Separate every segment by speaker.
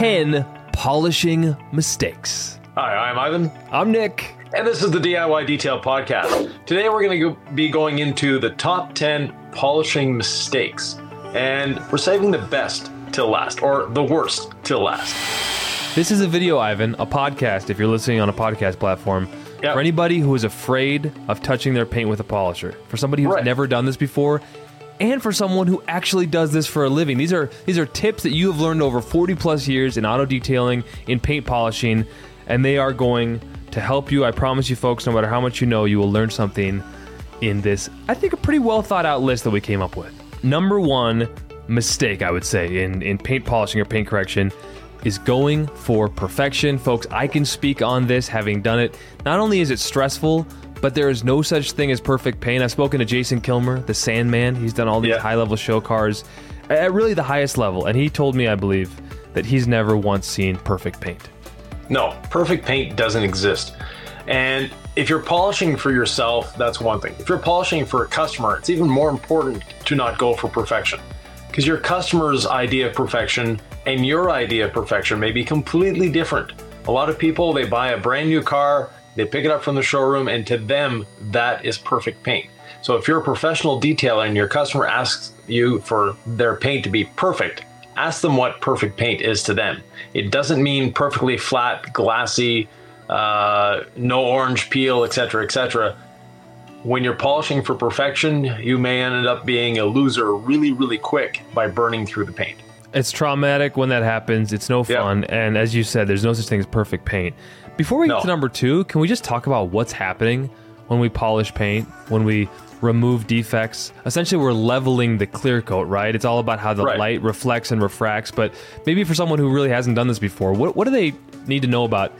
Speaker 1: 10 polishing mistakes.
Speaker 2: Hi, I'm Yvan.
Speaker 1: I'm Nick.
Speaker 2: And this is the DIY Detail Podcast. Today we're going to be going into the top 10 polishing mistakes. And we're saving the best till last, or the worst till last.
Speaker 1: This is a video, Yvan, a podcast, if you're listening on a podcast platform.
Speaker 2: Yep.
Speaker 1: For anybody who is afraid of touching their paint with a polisher, for somebody who's
Speaker 2: Right.
Speaker 1: never done this before, and for someone who actually does this for a living. These are these are tips that you have learned over 40 plus years in auto detailing, in paint polishing, and they are going to help you. I promise you folks, no matter how much you know, you will learn something in this, I think, a pretty well thought out list that we came up with. Number one mistake, I would say, in, in paint polishing or paint correction is going for perfection. Folks, I can speak on this having done it. Not only is it stressful, but there is no such thing as perfect paint. I've spoken to Jason Kilmer, the Sandman. He's done all these
Speaker 2: Yeah.
Speaker 1: high level show cars at really the highest level. And he told me, I believe, that he's never once seen perfect paint.
Speaker 2: No, perfect paint doesn't exist. And if you're polishing for yourself, that's one thing. If you're polishing for a customer, it's even more important to not go for perfection. Because your customer's idea of perfection and your idea of perfection may be completely different. A lot of people, they buy a brand new car, they pick it up from the showroom, and to them, that is perfect paint. So if you're a professional detailer and your customer asks you for their paint to be perfect, ask them what perfect paint is to them. It doesn't mean perfectly flat, glassy, uh, no orange peel, etc., etc. When you're polishing for perfection, you may end up being a loser really, really quick by burning through the paint.
Speaker 1: It's traumatic when that happens. It's no fun. And as you said, there's no such thing as perfect paint. Before we
Speaker 2: No.
Speaker 1: get to number two, can we just talk about what's happening when we polish paint, when we remove defects? Essentially, we're leveling the clear coat, right? It's all about how the
Speaker 2: Right.
Speaker 1: light reflects and refracts. But maybe for someone who really hasn't done this before, what, what do they need to know about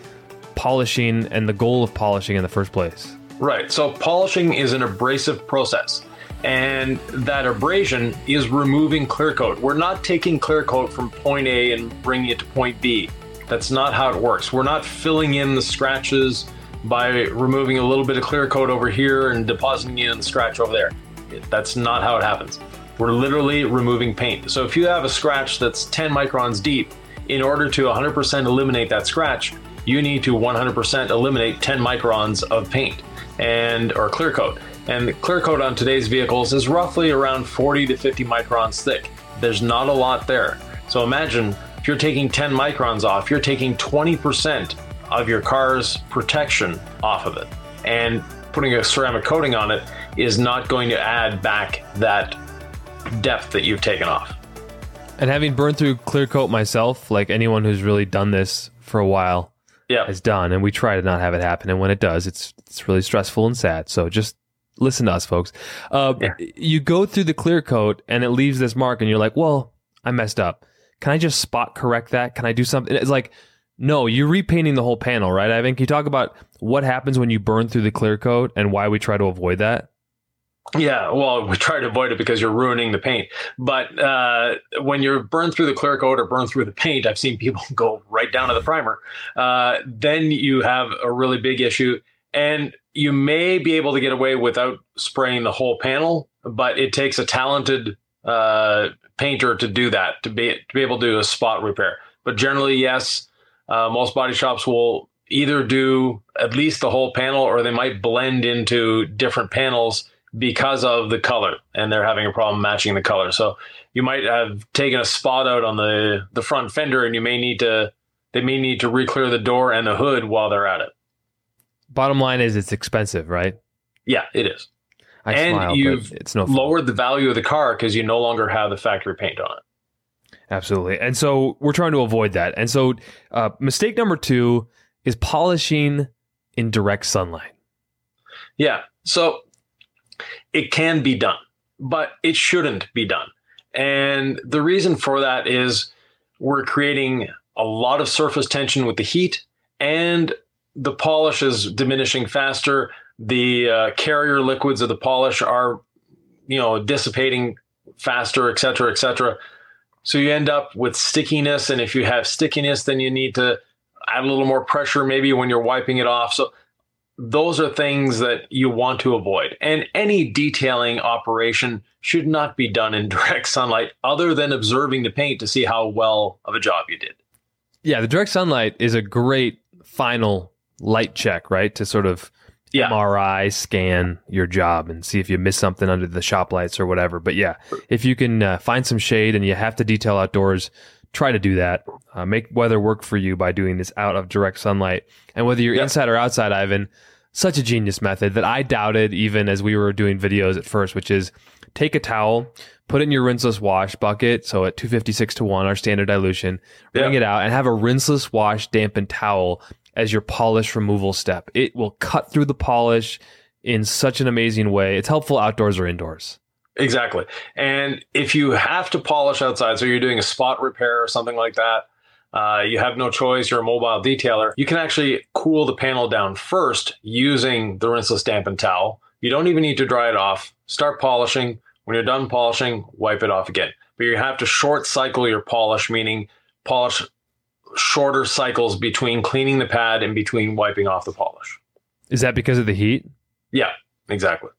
Speaker 1: polishing and the goal of polishing in the first place?
Speaker 2: Right. So polishing is an abrasive process. And that abrasion is removing clear coat. We're not taking clear coat from point A and bringing it to point B. That's not how it works. We're not filling in the scratches by removing a little bit of clear coat over here and depositing it in the scratch over there. That's not how it happens. We're literally removing paint. So if you have a scratch that's 10 microns deep, in order to 100% eliminate that scratch, you need to 100% eliminate 10 microns of paint and or clear coat. And the clear coat on today's vehicles is roughly around 40 to 50 microns thick. There's not a lot there. So imagine if you're taking 10 microns off, you're taking 20% of your car's protection off of it. And putting a ceramic coating on it is not going to add back that depth that you've taken off.
Speaker 1: And having burned through clear coat myself, like anyone who's really done this for a while,
Speaker 2: Yeah.
Speaker 1: has done, and we try to not have it happen. And when it does, it's it's really stressful and sad. So just listen to us, folks. Uh,
Speaker 2: Yeah.
Speaker 1: You go through the clear coat, and it leaves this mark, and you're like, "Well, I messed up. Can I just spot correct that? Can I do something?" It's like, no, you're repainting the whole panel, right? Yvan, can you talk about what happens when you burn through the clear coat and why we try to avoid that?
Speaker 2: Yeah, well, we try to avoid it because you're ruining the paint. But uh, when you're burned through the clear coat or burned through the paint, I've seen people go right down to the primer. Uh, then you have a really big issue, and you may be able to get away without spraying the whole panel, but it takes a talented uh, painter to do that to be to be able to do a spot repair. But generally, yes, uh, most body shops will either do at least the whole panel, or they might blend into different panels because of the color and they're having a problem matching the color. So you might have taken a spot out on the the front fender and you may need to they may need to re-clear the door and the hood while they're at it.
Speaker 1: Bottom line is, it's expensive, right?
Speaker 2: Yeah, it is.
Speaker 1: I
Speaker 2: And
Speaker 1: smile,
Speaker 2: you've
Speaker 1: it's no fun.
Speaker 2: Lowered the value of the car because you no longer have the factory paint on it.
Speaker 1: Absolutely. And so we're trying to avoid that. And so uh, mistake number two is polishing in direct sunlight.
Speaker 2: Yeah. So it can be done, but it shouldn't be done. And the reason for that is we're creating a lot of surface tension with the heat and the polish is diminishing faster. The uh, carrier liquids of the polish are, you know, dissipating faster, et cetera, et cetera. So you end up with stickiness. And if you have stickiness, then you need to add a little more pressure maybe when you're wiping it off. So those are things that you want to avoid. And any detailing operation should not be done in direct sunlight other than observing the paint to see how well of a job you did.
Speaker 1: Yeah, the direct sunlight is a great final light check, right? To sort of
Speaker 2: Yeah.
Speaker 1: MRI scan your job and see if you miss something under the shop lights or whatever. But yeah, if you can uh, find some shade and you have to detail outdoors, try to do that. Uh, make weather work for you by doing this out of direct sunlight. And whether you're
Speaker 2: Yep.
Speaker 1: inside or outside, Yvan, such a genius method that I doubted even as we were doing videos at first, which is take a towel, put it in your rinseless wash bucket. So at 256 to 1, our standard dilution,
Speaker 2: Yeah.
Speaker 1: it out and have a rinseless wash dampened towel as your polish removal step. It will cut through the polish in such an amazing way. It's helpful outdoors or indoors.
Speaker 2: Exactly. And if you have to polish outside, so you're doing a spot repair or something like that, uh, you have no choice, you're a mobile detailer, you can actually cool the panel down first using the rinseless dampened towel. You don't even need to dry it off. Start polishing. When you're done polishing, wipe it off again. But you have to short cycle your polish, meaning polish shorter cycles between cleaning the pad and between wiping off the polish.
Speaker 1: Is that because of the heat?
Speaker 2: Yeah, exactly.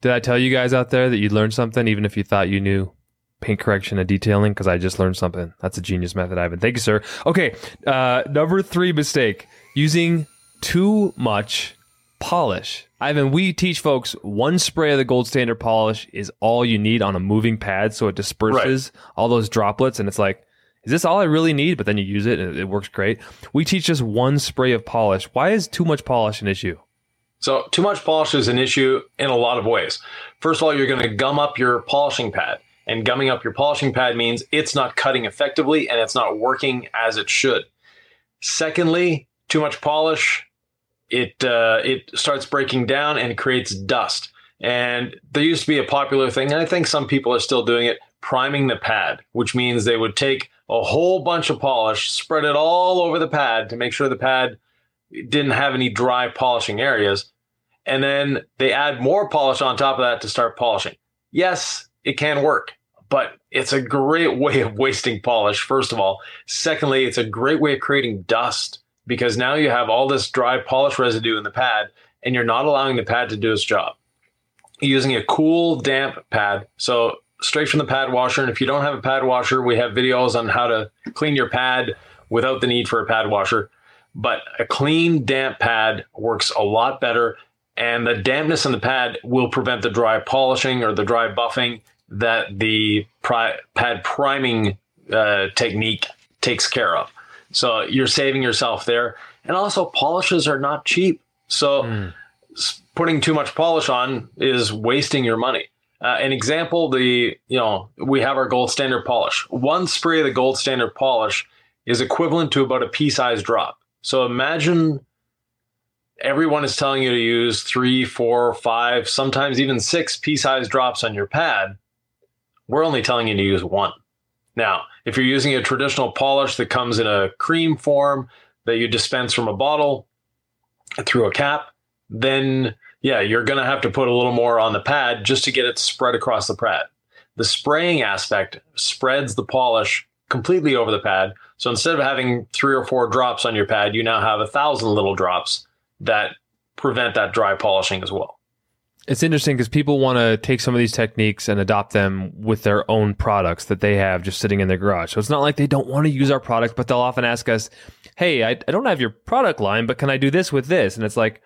Speaker 1: Did I tell you guys out there that you'd learn something even if you thought you knew paint correction and detailing? Because I just learned something. That's a genius method, Yvan. Thank you, sir. Okay, uh, number three mistake using too much polish. Yvan, we teach folks one spray of the gold standard polish is all you need on a moving pad so it disperses all those droplets. And it's like, is this all I really need? But then you use it and it works great. We teach just one spray of polish. Why is too much polish an issue?
Speaker 2: So, too much polish is an issue in a lot of ways. First of all, you're going to gum up your polishing pad. And gumming up your polishing pad means it's not cutting effectively and it's not working as it should. Secondly, too much polish, it uh, it starts breaking down and creates dust. And there used to be a popular thing, and I think some people are still doing it, priming the pad, which means they would take a whole bunch of polish, spread it all over the pad to make sure the pad didn't have any dry polishing areas. And then they add more polish on top of that to start polishing. Yes, it can work, but it's a great way of wasting polish, first of all. Secondly, it's a great way of creating dust because now you have all this dry polish residue in the pad and you're not allowing the pad to do its job. Using a cool, damp pad. So, straight from the pad washer. And if you don't have a pad washer, we have videos on how to clean your pad without the need for a pad washer but a clean, damp pad works a lot better. And the dampness in the pad will prevent the dry polishing or the dry buffing that the pri- pad priming uh, technique takes care of. So you're saving yourself there. And also, polishes are not cheap. So s- putting too much polish on is wasting your money. Uh, an example, the you know we have our gold standard polish. One spray of the gold standard polish is equivalent to about a pea-sized drop. So imagine everyone is telling you to use three, four, five, sometimes even six pea-sized drops on your pad. We're only telling you to use one. Now, if you're using a traditional polish that comes in a cream form that you dispense from a bottle through a cap, then yeah, you're going to have to put a little more on the pad just to get it spread across the pad. The spraying aspect spreads the polish completely over the pad. So instead of having three or four drops on your pad, you now have a thousand little drops that prevent that dry polishing as well.
Speaker 1: It's interesting because people want to take some of these techniques and adopt them with their own products that they have just sitting in their garage. So it's not like they don't want to use our product, but they'll often ask us, Hey, I, I don't have your product line, but can I do this with this? And it's like,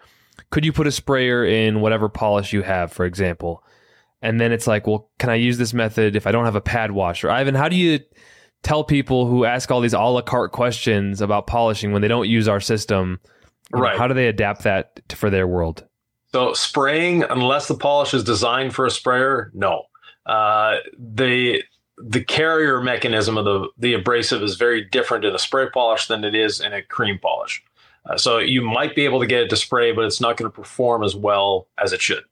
Speaker 1: could you put a sprayer in whatever polish you have, for example? And then it's like, well, can I use this method if I don't have a pad washer? Yvan, how do you tell people who ask all these a la carte questions about polishing when they don't use our system? you know,
Speaker 2: Right.
Speaker 1: how do they adapt that to, for their world?
Speaker 2: So spraying, unless the polish is designed for a sprayer, no. Uh, the the carrier mechanism of the the abrasive is very different in a spray polish than it is in a cream polish. Uh, so you might be able to get it to spray, but it's not going to perform as well as it should.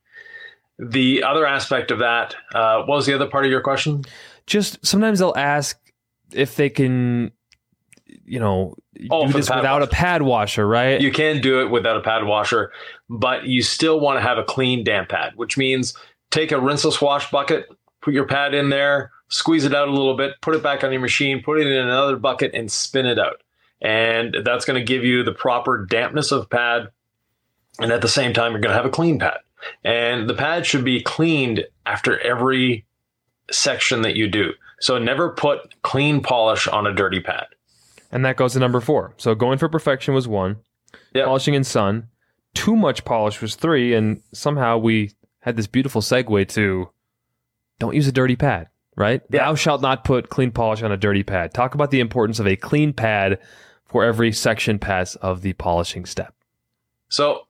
Speaker 2: The other aspect of that, uh, what was the other part of your question?
Speaker 1: just sometimes they'll ask if they can you know
Speaker 2: Oh,
Speaker 1: do this without a pad washer right
Speaker 2: You can do it without a pad washer, but you still want to have a clean damp pad, which means take a rinseless wash bucket, put your pad in there, squeeze it out a little bit, put it back on your machine, put it in another bucket, and spin it out. And that's going to give you the proper dampness of pad. And at the same time, you're going to have a clean pad. And the pad should be cleaned after every section that you do. So never put clean polish on a dirty pad.
Speaker 1: And that goes to number four. So going for perfection was one.
Speaker 2: Yep.
Speaker 1: Polishing in sun. Too much polish was three. And somehow we had this beautiful segue to don't use a dirty pad, right?
Speaker 2: Yeah.
Speaker 1: Thou shalt not put clean polish on a dirty pad. Talk about the importance of a clean pad for every section pass of the polishing step.
Speaker 2: So,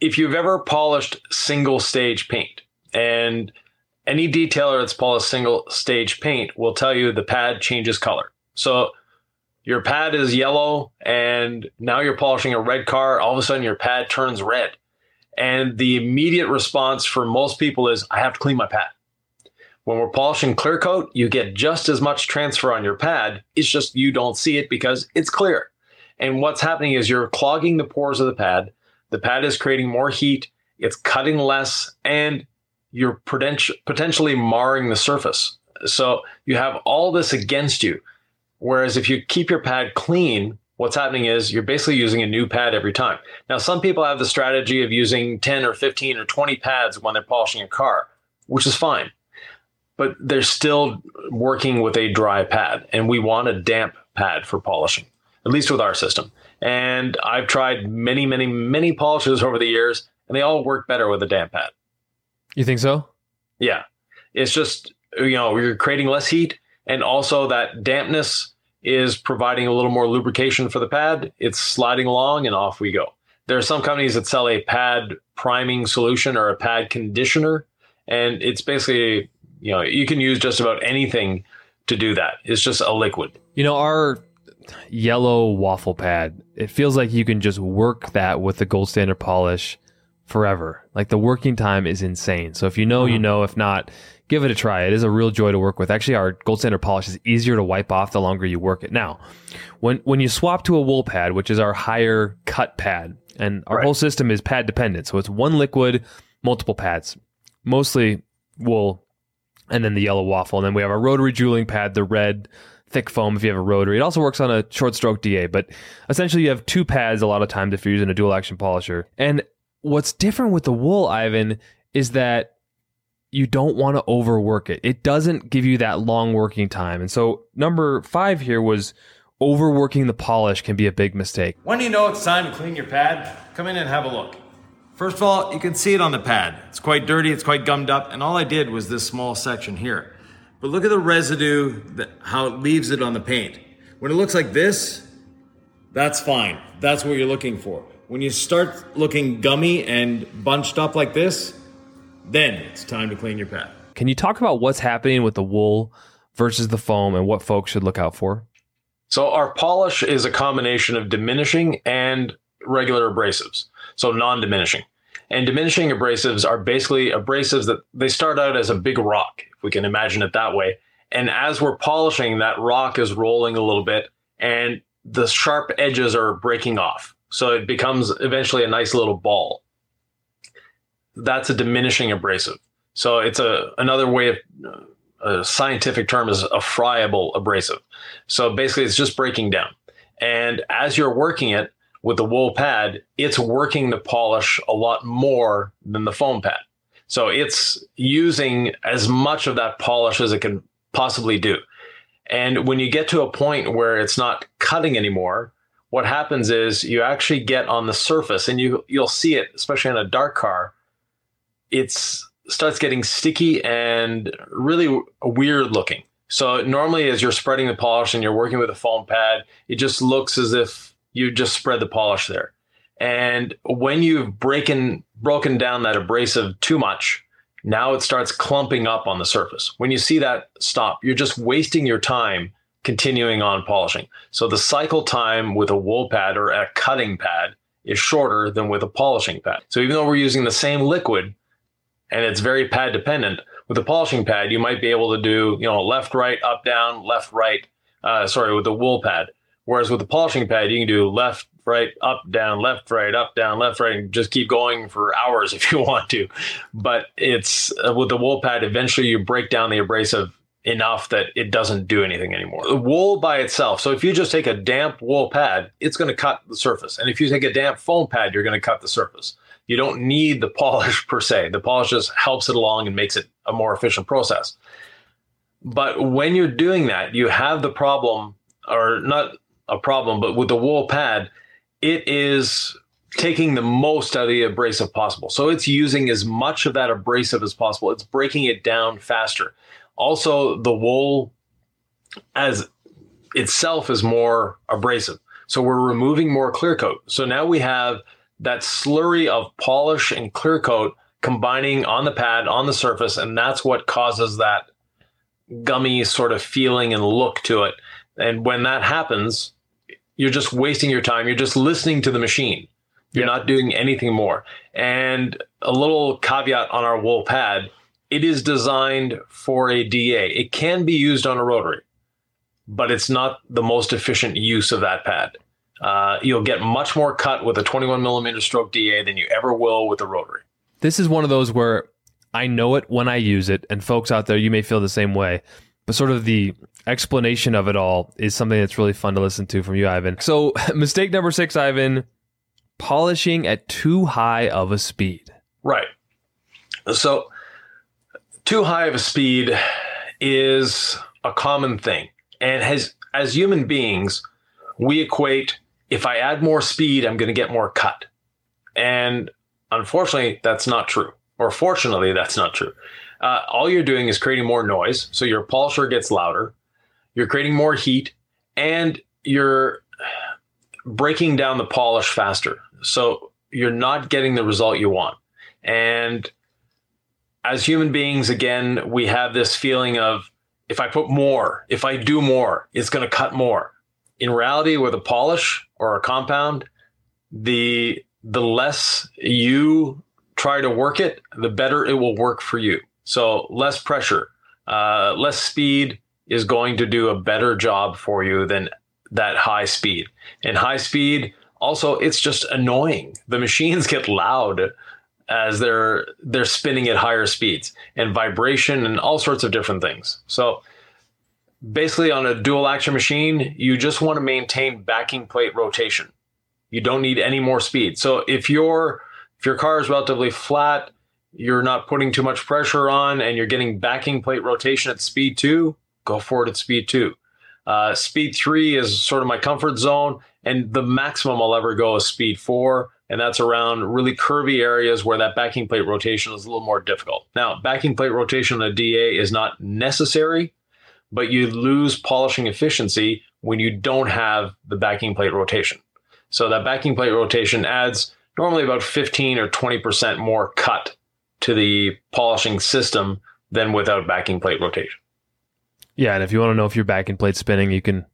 Speaker 2: if you've ever polished single stage paint, and any detailer that's polished single stage paint will tell you the pad changes color. So, your pad is yellow, and now you're polishing a red car, all of a sudden your pad turns red. And the immediate response for most people is, I have to clean my pad. When we're polishing clear coat, you get just as much transfer on your pad. It's just you don't see it because it's clear. And what's happening is you're clogging the pores of the pad. The pad is creating more heat, it's cutting less, and you're potentially marring the surface. So you have all this against you. Whereas if you keep your pad clean, what's happening is you're basically using a new pad every time. Now, some people have the strategy of using 10 or 15 or 20 pads when they're polishing a car, which is fine. But they're still working with a dry pad, and we want a damp pad for polishing, at least with our system. And I've tried many, many, many polishes over the years, and they all work better with a damp pad.
Speaker 1: You think so?
Speaker 2: Yeah. It's just, you know, you're creating less heat, and also that dampness is providing a little more lubrication for the pad. It's sliding along, and off we go. There are some companies that sell a pad priming solution or a pad conditioner, and it's basically, you know, you can use just about anything to do that. It's just a liquid.
Speaker 1: You know, our yellow waffle pad, it feels like you can just work that with the gold standard polish forever. Like the working time is insane. So if you know, you mm-hmm. know. If not, give it a try. It is a real joy to work with. Actually, our gold standard polish is easier to wipe off the longer you work it. Now, when when you swap to a wool pad, which is our higher cut pad, and our
Speaker 2: Right.
Speaker 1: whole system is pad dependent. So it's one liquid, multiple pads, mostly wool, and then the yellow waffle. And then we have our rotary jeweling pad, the red thick foam if you have a rotary. It also works on a short stroke DA, but essentially you have two pads a lot of times if you're using a dual action polisher. And what's different with the wool, Yvan, is that you don't want to overwork it. It doesn't give you that long working time. And so number five here was overworking the polish can be a big mistake.
Speaker 3: When do you know it's time to clean your pad? Come in and have a look. First of all, you can see it on the pad. It's quite dirty, it's quite gummed up, and all I did was this small section here. But look at the residue, that, how it leaves it on the paint. When it looks like this, that's fine. That's what you're looking for. When you start looking gummy and bunched up like this, then it's time to clean your pad.
Speaker 1: Can you talk about what's happening with the wool versus the foam and what folks should look out for?
Speaker 2: So our polish is a combination of diminishing and regular abrasives, so non-diminishing. And diminishing abrasives are basically abrasives that they start out as a big rock, if we can imagine it that way. And as we're polishing, that rock is rolling a little bit and the sharp edges are breaking off. So it becomes eventually a nice little ball. That's a diminishing abrasive. So it's a another way of uh, a scientific term is a friable abrasive. So basically, it's just breaking down. And as you're working it with the wool pad, it's working the polish a lot more than the foam pad. So it's using as much of that polish as it can possibly do. And when you get to a point where it's not cutting anymore, what happens is you actually get on the surface and you you'll see it, especially in a dark car, it's starts getting sticky and really weird looking. So normally as you're spreading the polish and you're working with a foam pad, it just looks as if you just spread the polish there. And when you've broken broken down that abrasive too much, now it starts clumping up on the surface. When you see that stop, you're just wasting your time continuing on polishing. So the cycle time with a wool pad or a cutting pad is shorter than with a polishing pad. So even though we're using the same liquid and it's very pad dependent, with a polishing pad, you might be able to do, you know, left, right, up, down, left, right. Uh, sorry, with the wool pad. Whereas with the polishing pad, you can do left, right, up, down, left, right, up, down, left, right, and just keep going for hours if you want to. But it's uh, with the wool pad, eventually you break down the abrasive enough that it doesn't do anything anymore. The wool by itself. So if you just take a damp wool pad, it's going to cut the surface. And if you take a damp foam pad, you're going to cut the surface. You don't need the polish per se. The polish just helps it along and makes it a more efficient process. But when you're doing that, you have the problem, or not a problem. But with the wool pad, it is taking the most out of the abrasive possible. So it's using as much of that abrasive as possible. It's breaking it down faster. Also, the wool as itself is more abrasive. So we're removing more clear coat. So now we have that slurry of polish and clear coat combining on the pad, on the surface, and that's what causes that gummy sort of feeling and look to it. And when that happens, you're just wasting your time. You're just listening to the machine. You're yep. not doing anything more. And a little caveat on our wool pad it is designed for a DA. It can be used on a rotary, but it's not the most efficient use of that pad. Uh, you'll get much more cut with a 21 millimeter stroke DA than you ever will with a rotary.
Speaker 1: This is one of those where I know it when I use it, and folks out there, you may feel the same way. But sort of the explanation of it all is something that's really fun to listen to from you, Yvan. So, mistake number six, Yvan polishing at too high of a speed.
Speaker 2: Right. So, too high of a speed is a common thing. And has, as human beings, we equate if I add more speed, I'm going to get more cut. And unfortunately, that's not true. Or fortunately, that's not true. Uh, all you're doing is creating more noise. So your polisher gets louder. You're creating more heat and you're breaking down the polish faster. So you're not getting the result you want. And as human beings, again, we have this feeling of if I put more, if I do more, it's going to cut more. In reality, with a polish or a compound, the the less you try to work it, the better it will work for you. So less pressure, uh, less speed is going to do a better job for you than that high speed. And high speed also it's just annoying. The machines get loud as they're they're spinning at higher speeds and vibration and all sorts of different things. So basically on a dual action machine, you just want to maintain backing plate rotation. You don't need any more speed. So if your if your car is relatively flat, you're not putting too much pressure on and you're getting backing plate rotation at speed 2, go forward at speed 2. Uh, speed 3 is sort of my comfort zone and the maximum I'll ever go is speed 4 and that's around really curvy areas where that backing plate rotation is a little more difficult. Now, backing plate rotation on a DA is not necessary, but you lose polishing efficiency when you don't have the backing plate rotation. So that backing plate rotation adds normally about 15 or 20% more cut to the polishing system than without backing plate rotation.
Speaker 1: Yeah, and if you want to know if your backing plate's spinning, you can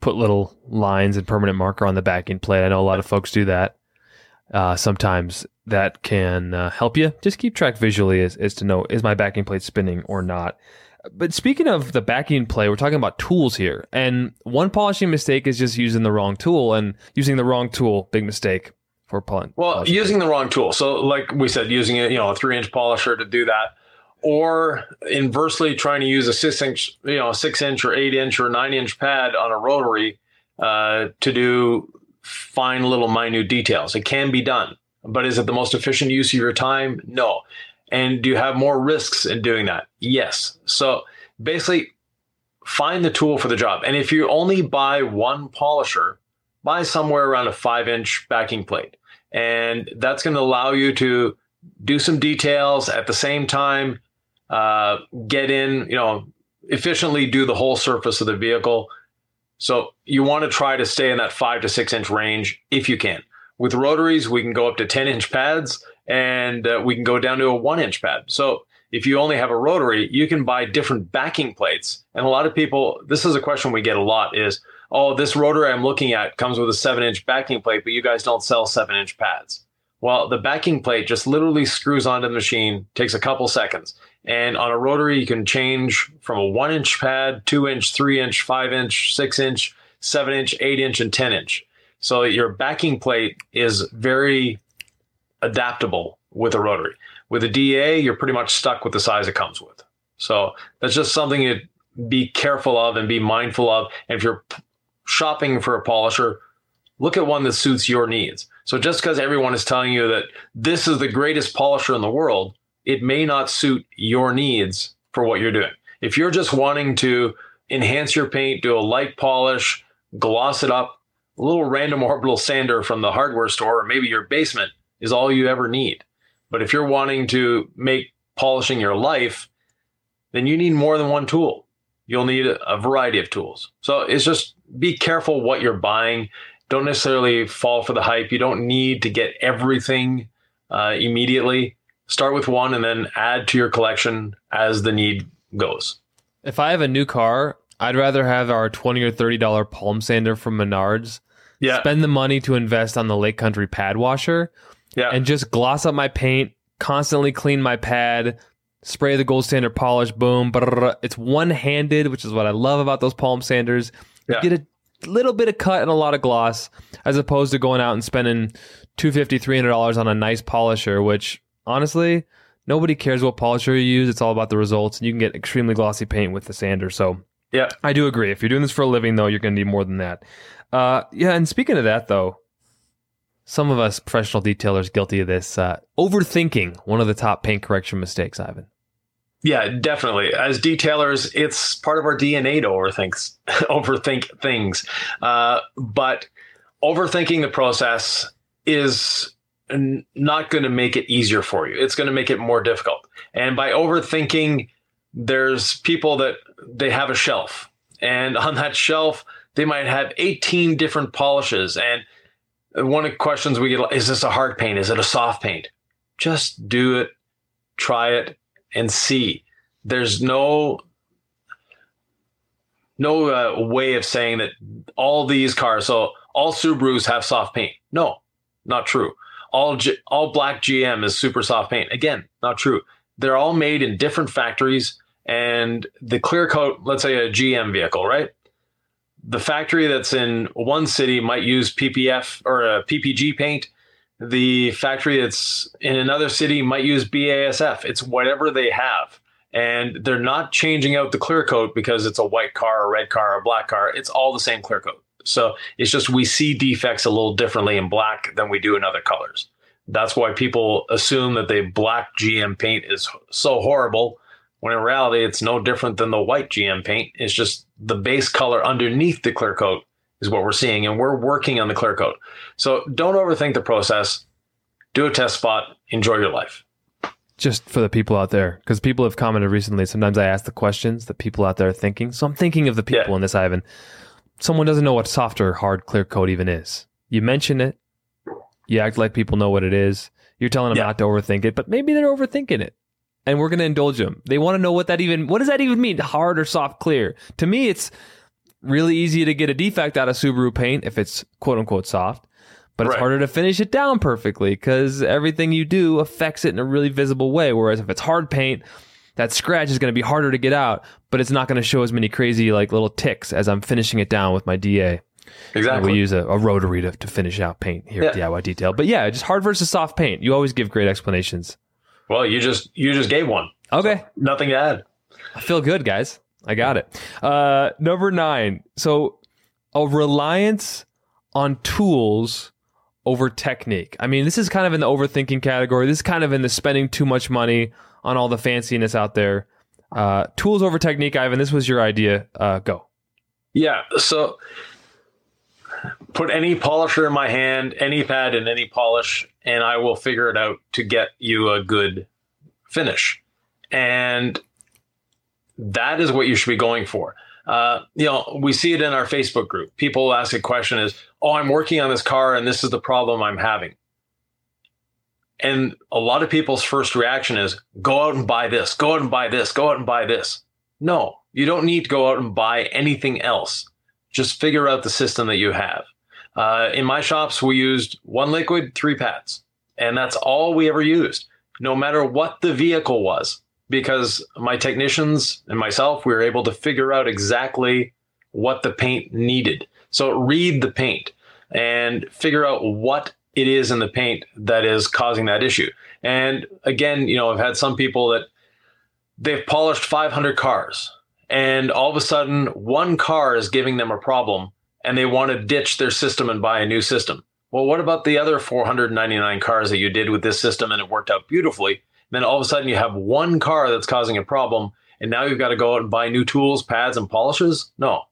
Speaker 1: put little lines and permanent marker on the backing plate. I know a lot of folks do that uh, sometimes that can uh, help you just keep track visually as, as to know is my backing plate spinning or not. But speaking of the backing plate, we're talking about tools here. And one polishing mistake is just using the wrong tool and using the wrong tool, big mistake for polishing.
Speaker 2: Well, using the wrong tool. So like we said, using a, you know, a three inch polisher to do that. Or inversely trying to use a six inch, you know, a six inch or eight inch or nine inch pad on a rotary uh, to do fine little minute details. It can be done, but is it the most efficient use of your time? No. And do you have more risks in doing that? Yes. So basically, find the tool for the job. And if you only buy one polisher, buy somewhere around a five inch backing plate. And that's going to allow you to do some details at the same time, uh, get in, you know, efficiently do the whole surface of the vehicle so you want to try to stay in that five to six inch range if you can. With rotaries, we can go up to 10 inch pads and uh, we can go down to a one inch pad. So if you only have a rotary, you can buy different backing plates. And a lot of people, this is a question we get a lot is, oh, this rotary I'm looking at comes with a seven inch backing plate, but you guys don't sell seven inch pads. Well, the backing plate just literally screws onto the machine, takes a couple seconds. And on a rotary, you can change from a one inch pad, two inch, three inch, five inch, six inch, seven inch, eight inch, and 10 inch. So your backing plate is very adaptable with a rotary. With a DA, you're pretty much stuck with the size it comes with. So that's just something to be careful of and be mindful of. And if you're shopping for a polisher, look at one that suits your needs. So just because everyone is telling you that this is the greatest polisher in the world, it may not suit your needs for what you're doing. If you're just wanting to enhance your paint, do a light polish, gloss it up, a little random orbital sander from the hardware store or maybe your basement is all you ever need. But if you're wanting to make polishing your life, then you need more than one tool. You'll need a variety of tools. So it's just be careful what you're buying. Don't necessarily fall for the hype. You don't need to get everything uh, immediately. Start with one and then add to your collection as the need goes.
Speaker 1: If I have a new car, I'd rather have our twenty or thirty dollar palm sander from Menards.
Speaker 2: Yeah.
Speaker 1: Spend the money to invest on the Lake Country pad washer
Speaker 2: Yeah.
Speaker 1: and just gloss up my paint, constantly clean my pad, spray the gold standard polish, boom. brrr. It's one handed, which is what I love about those palm sanders.
Speaker 2: Yeah.
Speaker 1: You get a little bit of cut and a lot of gloss, as opposed to going out and spending $250, $300 on a nice polisher, which honestly, nobody cares what polisher you use. It's all about the results. And you can get extremely glossy paint with the sander. So
Speaker 2: yeah.
Speaker 1: I do agree. If you're doing this for a living, though, you're going to need more than that. Uh, yeah, and speaking of that, though, some of us professional detailers guilty of this. Uh, overthinking one of the top paint correction mistakes, Yvan.
Speaker 2: Yeah, definitely. As detailers, it's part of our DNA to overthink overthink things. Uh, but overthinking the process is not going to make it easier for you. It's going to make it more difficult. And by overthinking, there's people that they have a shelf, and on that shelf they might have 18 different polishes. And one of the questions we get is this a hard paint? Is it a soft paint? Just do it, try it, and see. There's no no uh, way of saying that all these cars. So all Subarus have soft paint. No, not true. All G, all black GM is super soft paint. Again, not true. They're all made in different factories, and the clear coat. Let's say a GM vehicle, right? The factory that's in one city might use PPF or uh, a PPG paint the factory that's in another city might use BASF. It's whatever they have. And they're not changing out the clear coat because it's a white car, a red car, a black car. It's all the same clear coat. So it's just we see defects a little differently in black than we do in other colors. That's why people assume that the black GM paint is so horrible, when in reality, it's no different than the white GM paint. It's just the base color underneath the clear coat is what we're seeing, and we're working on the clear coat. So don't overthink the process. Do a test spot. Enjoy your life.
Speaker 1: Just for the people out there, because people have commented recently. Sometimes I ask the questions that people out there are thinking. So I'm thinking of the people
Speaker 2: Yeah.
Speaker 1: in this, Yvan. Someone doesn't know what soft or hard clear coat even is. You mention it, you act like people know what it is. You're telling them
Speaker 2: Yeah.
Speaker 1: not to overthink it, but maybe they're overthinking it. And we're going to indulge them. They want to know what that even, what does that even mean? Hard or soft clear? To me, it's really easy to get a defect out of Subaru paint if it's quote unquote soft, but it's harder to finish it down perfectly because everything you do affects it in a really visible way. Whereas if it's hard paint, that scratch is going to be harder to get out, but it's not going to show as many crazy like little ticks as I'm finishing it down with my DA.
Speaker 2: Exactly.
Speaker 1: We use a, a rotary to, to finish out paint here at
Speaker 2: Yeah.
Speaker 1: DIY Detail. But yeah, just hard versus soft paint. You always give great explanations.
Speaker 2: well, you just you just gave one.
Speaker 1: Okay.
Speaker 2: Nothing to add.
Speaker 1: I feel good, guys. I got it. Uh, number nine. So, a reliance on tools over technique. I mean, this is kind of in the overthinking category. This is kind of in the spending too much money on all the fanciness out there. Uh, tools over technique, Yvan. This was your idea. Uh, go.
Speaker 2: Yeah. So put any polisher in my hand, any pad and any polish, and I will figure it out to get you a good finish. And that is what you should be going for. Uh, you know, we see it in our Facebook group. People ask a question is, "Oh, I'm working on this car, and this is the problem I'm having." And a lot of people's first reaction is, "Go out and buy this. Go out and buy this. Go out and buy this." No, you don't need to go out and buy anything else. Just figure out the system that you have. Uh, in my shops, we used one liquid, three pads, and that's all we ever used, no matter what the vehicle was, because my technicians and myself, we were able to figure out exactly what the paint needed. So read the paint and figure out what it is in the paint that is causing that issue. And again, you know, I've had some people that they've polished 500 cars and all of a sudden one car is giving them a problem and they want to ditch their system and buy a new system. Well, what about the other 499 cars that you did with this system and it worked out beautifully? Then all of a sudden you have one car that's causing a problem and now you've got to go out and buy new tools, pads, and polishes? No.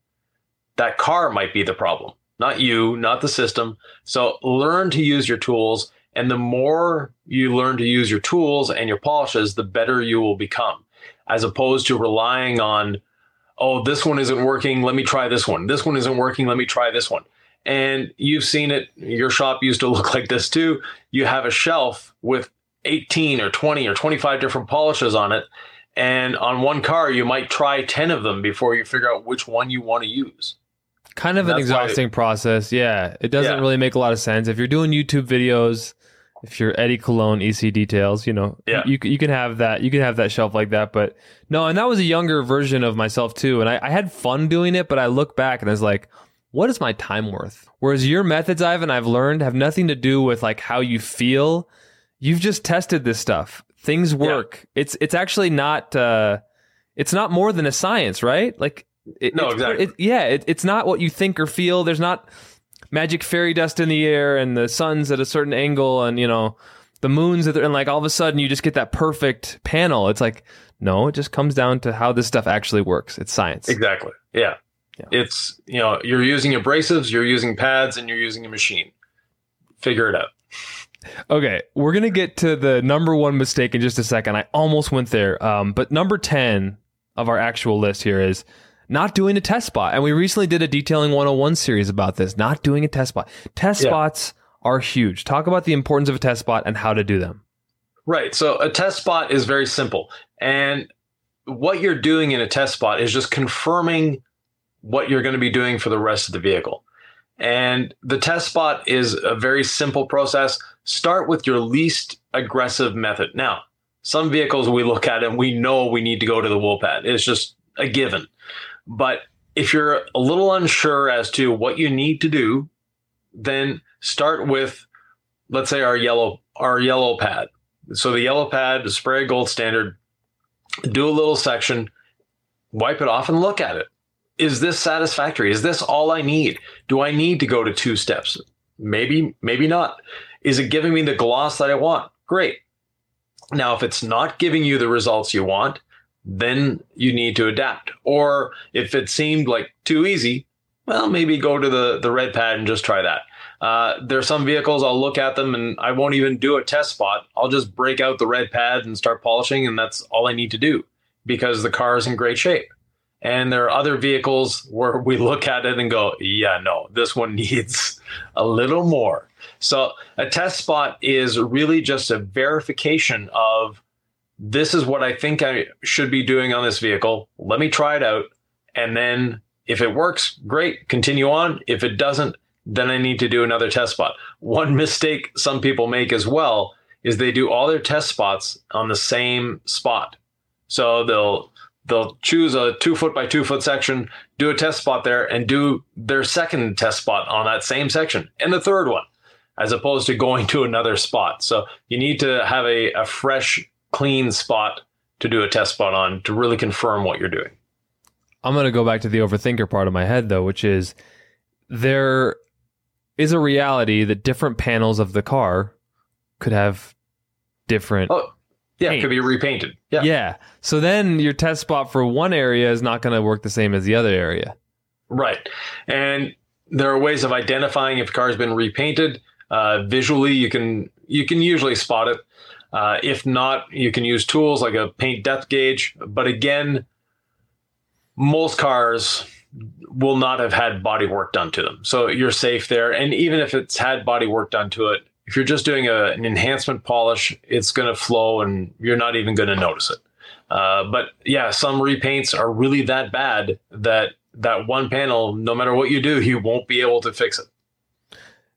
Speaker 2: That car might be the problem. Not you, not the system. So learn to use your tools. And the more you learn to use your tools and your polishes, the better you will become, as opposed to relying on, oh, this one isn't working. Let me try this one. This one isn't working. Let me try this one. And you've seen it. Your shop used to look like this too. You have a shelf with 18 or 20 or 25 different polishes on it. And on one car, you might try 10 of them before you figure out which one you want to use.
Speaker 1: Kind of an exhausting process. Yeah. It doesn't
Speaker 2: Yeah.
Speaker 1: really make a lot of sense. If you're doing YouTube videos, if you're Eddie Cologne EC details, you know,
Speaker 2: Yeah.
Speaker 1: you, you can have that. You can have that shelf like that. But no, and that was a younger version of myself too. And I, I had fun doing it, but I look back and I was like, what is my time worth? Whereas your methods, Yvan, I've learned have nothing to do with like how you feel. You've just tested this stuff. Things work. It's it's actually not uh it's not more than a science, right? Like it,
Speaker 2: No,
Speaker 1: it's-
Speaker 2: exactly.
Speaker 1: it- yeah, it, it's not what you think or feel. There's not magic fairy dust in the air and the sun's at a certain angle and you know the moons and like all of a sudden you just get that perfect panel. It's like no, it just comes down to how this stuff actually works. It's science.
Speaker 2: Exactly. Yeah.
Speaker 1: Yeah.
Speaker 2: It's, you know, you're using abrasives, you're using pads, and you're using a machine. Figure it out.
Speaker 1: Okay, we're gonna get to the number one mistake in just a second. I almost went there, um, but number ten of our actual list here is not doing a test spot. And we recently did a detailing 101 series about this. Not doing a test spot. Test
Speaker 2: Yeah.
Speaker 1: spots are huge. Talk about the importance of a test spot and how to do them.
Speaker 2: Right. So a test spot is very simple. And what you're doing in a test spot is just confirming what you're going to be doing for the rest of the vehicle. And the test spot is a very simple process. Start with your least aggressive method. Now, some vehicles we look at and we know we need to go to the wool pad. It's just a given. But if you're a little unsure as to what you need to do, then start with, let's say, our yellow our yellow pad. So the yellow pad, the spray gold standard, do a little section, wipe it off and look at it. Is this satisfactory? Is this all I need? Do I need to go to two steps? Maybe, maybe not. Is it giving me the gloss that I want? Great. Now, if it's not giving you the results you want, then you need to adapt. Or if it seemed like too easy, well, maybe go to the, the red pad and just try that. Uh, there are some vehicles I'll look at them and I won't even do a test spot. I'll just break out the red pad and start polishing, and that's all I need to do because the car is in great shape. And there are other vehicles where we look at it and go, yeah, no, this one needs a little more. So a test spot is really just a verification of this is what I think I should be doing on this vehicle. Let me try it out. And then if it works, great, continue on. If it doesn't, then I need to do another test spot. One mistake some people make as well is they do all their test spots on the same spot. So they'll they'll choose a two foot by two foot section, do a test spot there, and do their second test spot on that same section and the third one, as opposed to going to another spot. So you need to have a, a fresh, clean spot to do a test spot on to really confirm what you're doing.
Speaker 1: I'm going to go back to the overthinker part of my head though, which is there is a reality that different panels of the car could have different
Speaker 2: Oh, yeah,
Speaker 1: Paint.
Speaker 2: it could be repainted. Yeah.
Speaker 1: yeah. So then your test spot for one area is not going to work the same as the other area.
Speaker 2: Right. And there are ways of identifying if a car has been repainted. Uh, visually, you can you can usually spot it. Uh, if not, you can use tools like a paint depth gauge. But again, most cars will not have had body work done to them, so you're safe there. And even if it's had body work done to it, if you're just doing a, an enhancement polish, it's going to flow, and you're not even going to notice it. Uh, but yeah, some repaints are really that bad that that one panel, no matter what you do, you won't be able to fix it.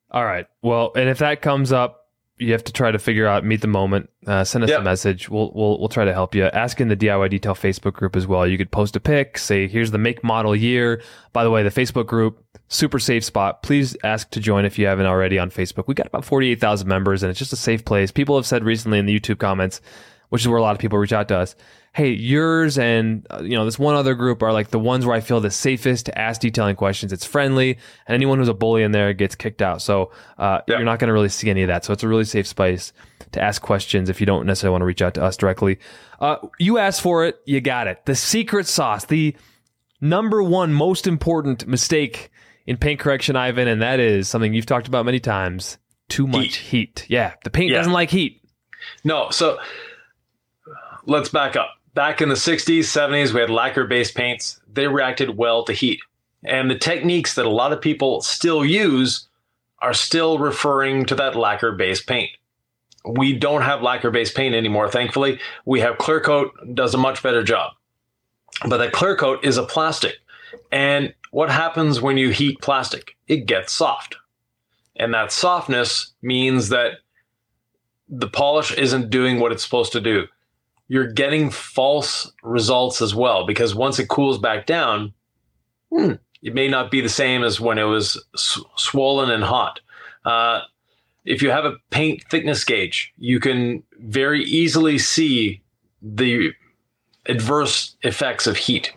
Speaker 1: All right. Well, and if that comes up, you have to try to figure out meet the moment. Uh, send us
Speaker 2: Yeah.
Speaker 1: a message. We'll we'll we'll try to help you. Ask in the DIY Detail Facebook group as well. You could post a pic, say here's the make, model, year. By the way, the Facebook group super safe spot. Please ask to join if you haven't already on Facebook. We got about forty eight thousand members, and it's just a safe place. People have said recently in the YouTube comments, which is where a lot of people reach out to us. Hey, yours and uh, you know this one other group are like the ones where I feel the safest to ask detailing questions. It's friendly, and anyone who's a bully in there gets kicked out. So uh,
Speaker 2: Yeah.
Speaker 1: you're not going to really see any of that. So it's a really safe space to ask questions if you don't necessarily want to reach out to us directly. Uh, you asked for it, you got it. The secret sauce, the number one most important mistake in paint correction, Yvan, and that is something you've talked about many times. Too much heat. heat. Yeah, the paint yeah. doesn't like heat.
Speaker 2: No, so let's back up. Back in the 60s, 70s, we had lacquer based paints. They reacted well to heat. And the techniques that a lot of people still use are still referring to that lacquer based paint. We don't have lacquer based paint anymore, thankfully. We have clear coat, does a much better job. But that clear coat is a plastic. And what happens when you heat plastic? It gets soft. And that softness means that the polish isn't doing what it's supposed to do. You're getting false results as well because once it cools back down, hmm, it may not be the same as when it was s- swollen and hot. Uh, if you have a paint thickness gauge, you can very easily see the adverse effects of heat.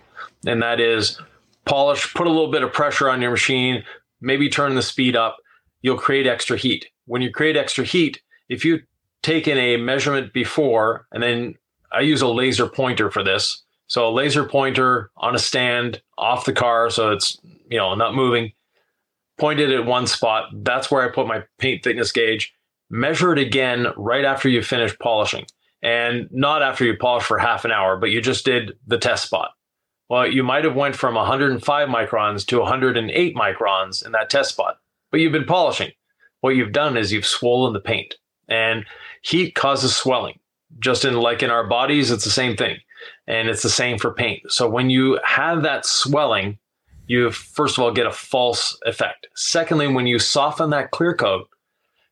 Speaker 2: And that is polish, put a little bit of pressure on your machine, maybe turn the speed up, you'll create extra heat. When you create extra heat, if you taken a measurement before and then I use a laser pointer for this. So a laser pointer on a stand off the car so it's, you know, not moving. Pointed at one spot. That's where I put my paint thickness gauge. Measure it again right after you finish polishing and not after you polish for half an hour, but you just did the test spot. Well, you might have went from 105 microns to 108 microns in that test spot, but you've been polishing. What you've done is you've swollen the paint, and heat causes swelling. Just in like in our bodies, it's the same thing, and it's the same for paint. So when you have that swelling, you first of all get a false effect. Secondly, when you soften that clear coat,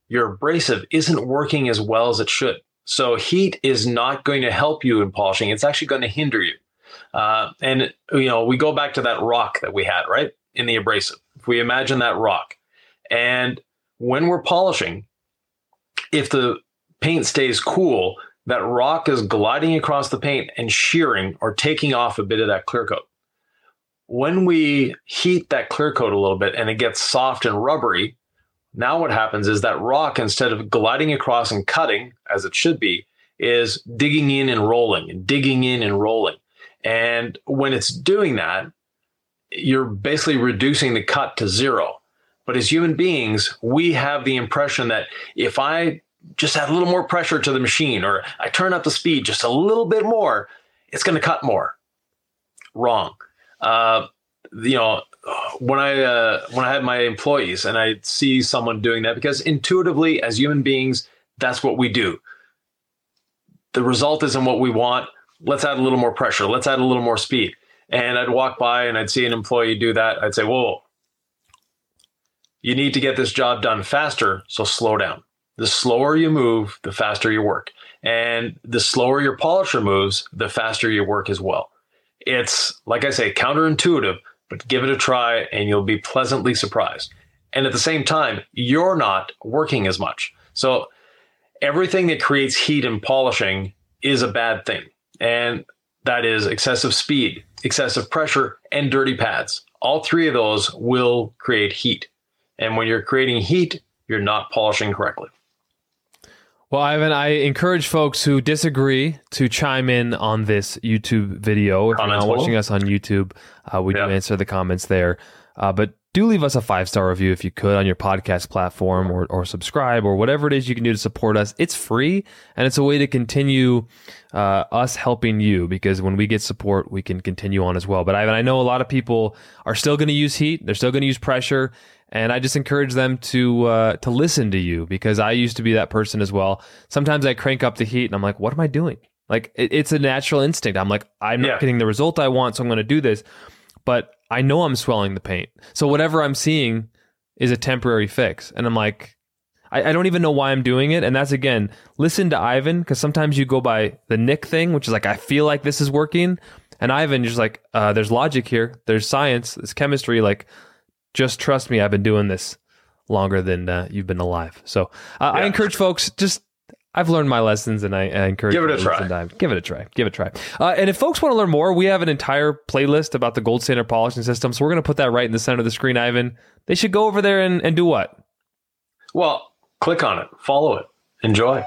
Speaker 2: your abrasive isn't working as well as it should. So heat is not going to help you in polishing. It's actually going to hinder you. Uh, and you know, we go back to that rock that we had, right, in the abrasive. If we imagine that rock, and when we're polishing, if the paint stays cool, that rock is gliding across the paint and shearing or taking off a bit of that clear coat. When we heat that clear coat a little bit and it gets soft and rubbery, now, what happens is that rock, instead of gliding across and cutting as it should be, is digging in and rolling and digging in and rolling. And when it's doing that, you're basically reducing the cut to zero. But as human beings, we have the impression that if I just add a little more pressure to the machine or I turn up the speed just a little bit more, it's going to cut more. Wrong. Uh, you know, when I uh, when I had my employees and I see someone doing that because intuitively as human beings that's what we do. The result isn't what we want. Let's add a little more pressure. Let's add a little more speed. And I'd walk by and I'd see an employee do that. I'd say, "Whoa, you need to get this job done faster. So slow down. The slower you move, the faster you work, and the slower your polisher moves, the faster you work as well." It's like I say, counterintuitive but give it a try and you'll be pleasantly surprised. And at the same time, you're not working as much. So everything that creates heat in polishing is a bad thing. And that is excessive speed, excessive pressure, and dirty pads. All three of those will create heat. And when you're creating heat, you're not polishing correctly.
Speaker 1: Well, Yvan, I encourage folks who disagree to chime in on this YouTube video. If comments you're not watching us on YouTube, uh, we yeah. do answer the comments there. Uh, but do leave us a five star review if you could on your podcast platform or, or subscribe or whatever it is you can do to support us. It's free and it's a way to continue uh, us helping you because when we get support, we can continue on as well. But Yvan, I know a lot of people are still going to use heat, they're still going to use pressure and I just encourage them to uh, to listen to you because I used to be that person as well. Sometimes I crank up the heat and I'm like, what am I doing? Like it, it's a natural instinct. I'm like, I'm not getting the result I want, so I'm going to do this. But I know I'm swelling the paint, so whatever I'm seeing is a temporary fix. And I'm like, I, I don't even know why I'm doing it. And that's again, listen to Yvan because sometimes you go by the Nick thing, which is like, I feel like this is working. And Yvan just like, uh, there's logic here, there's science, there's chemistry. Like, just trust me, I've been doing this longer than uh, you've been alive. So uh, yeah. I encourage folks just. I've learned my lessons, and I, I encourage
Speaker 2: give it a try.
Speaker 1: Give it a try. Give it a try. Uh, and if folks want to learn more, we have an entire playlist about the gold standard polishing system. So we're going to put that right in the center of the screen, Yvan. They should go over there and, and do what?
Speaker 2: Well, click on it, follow it, enjoy.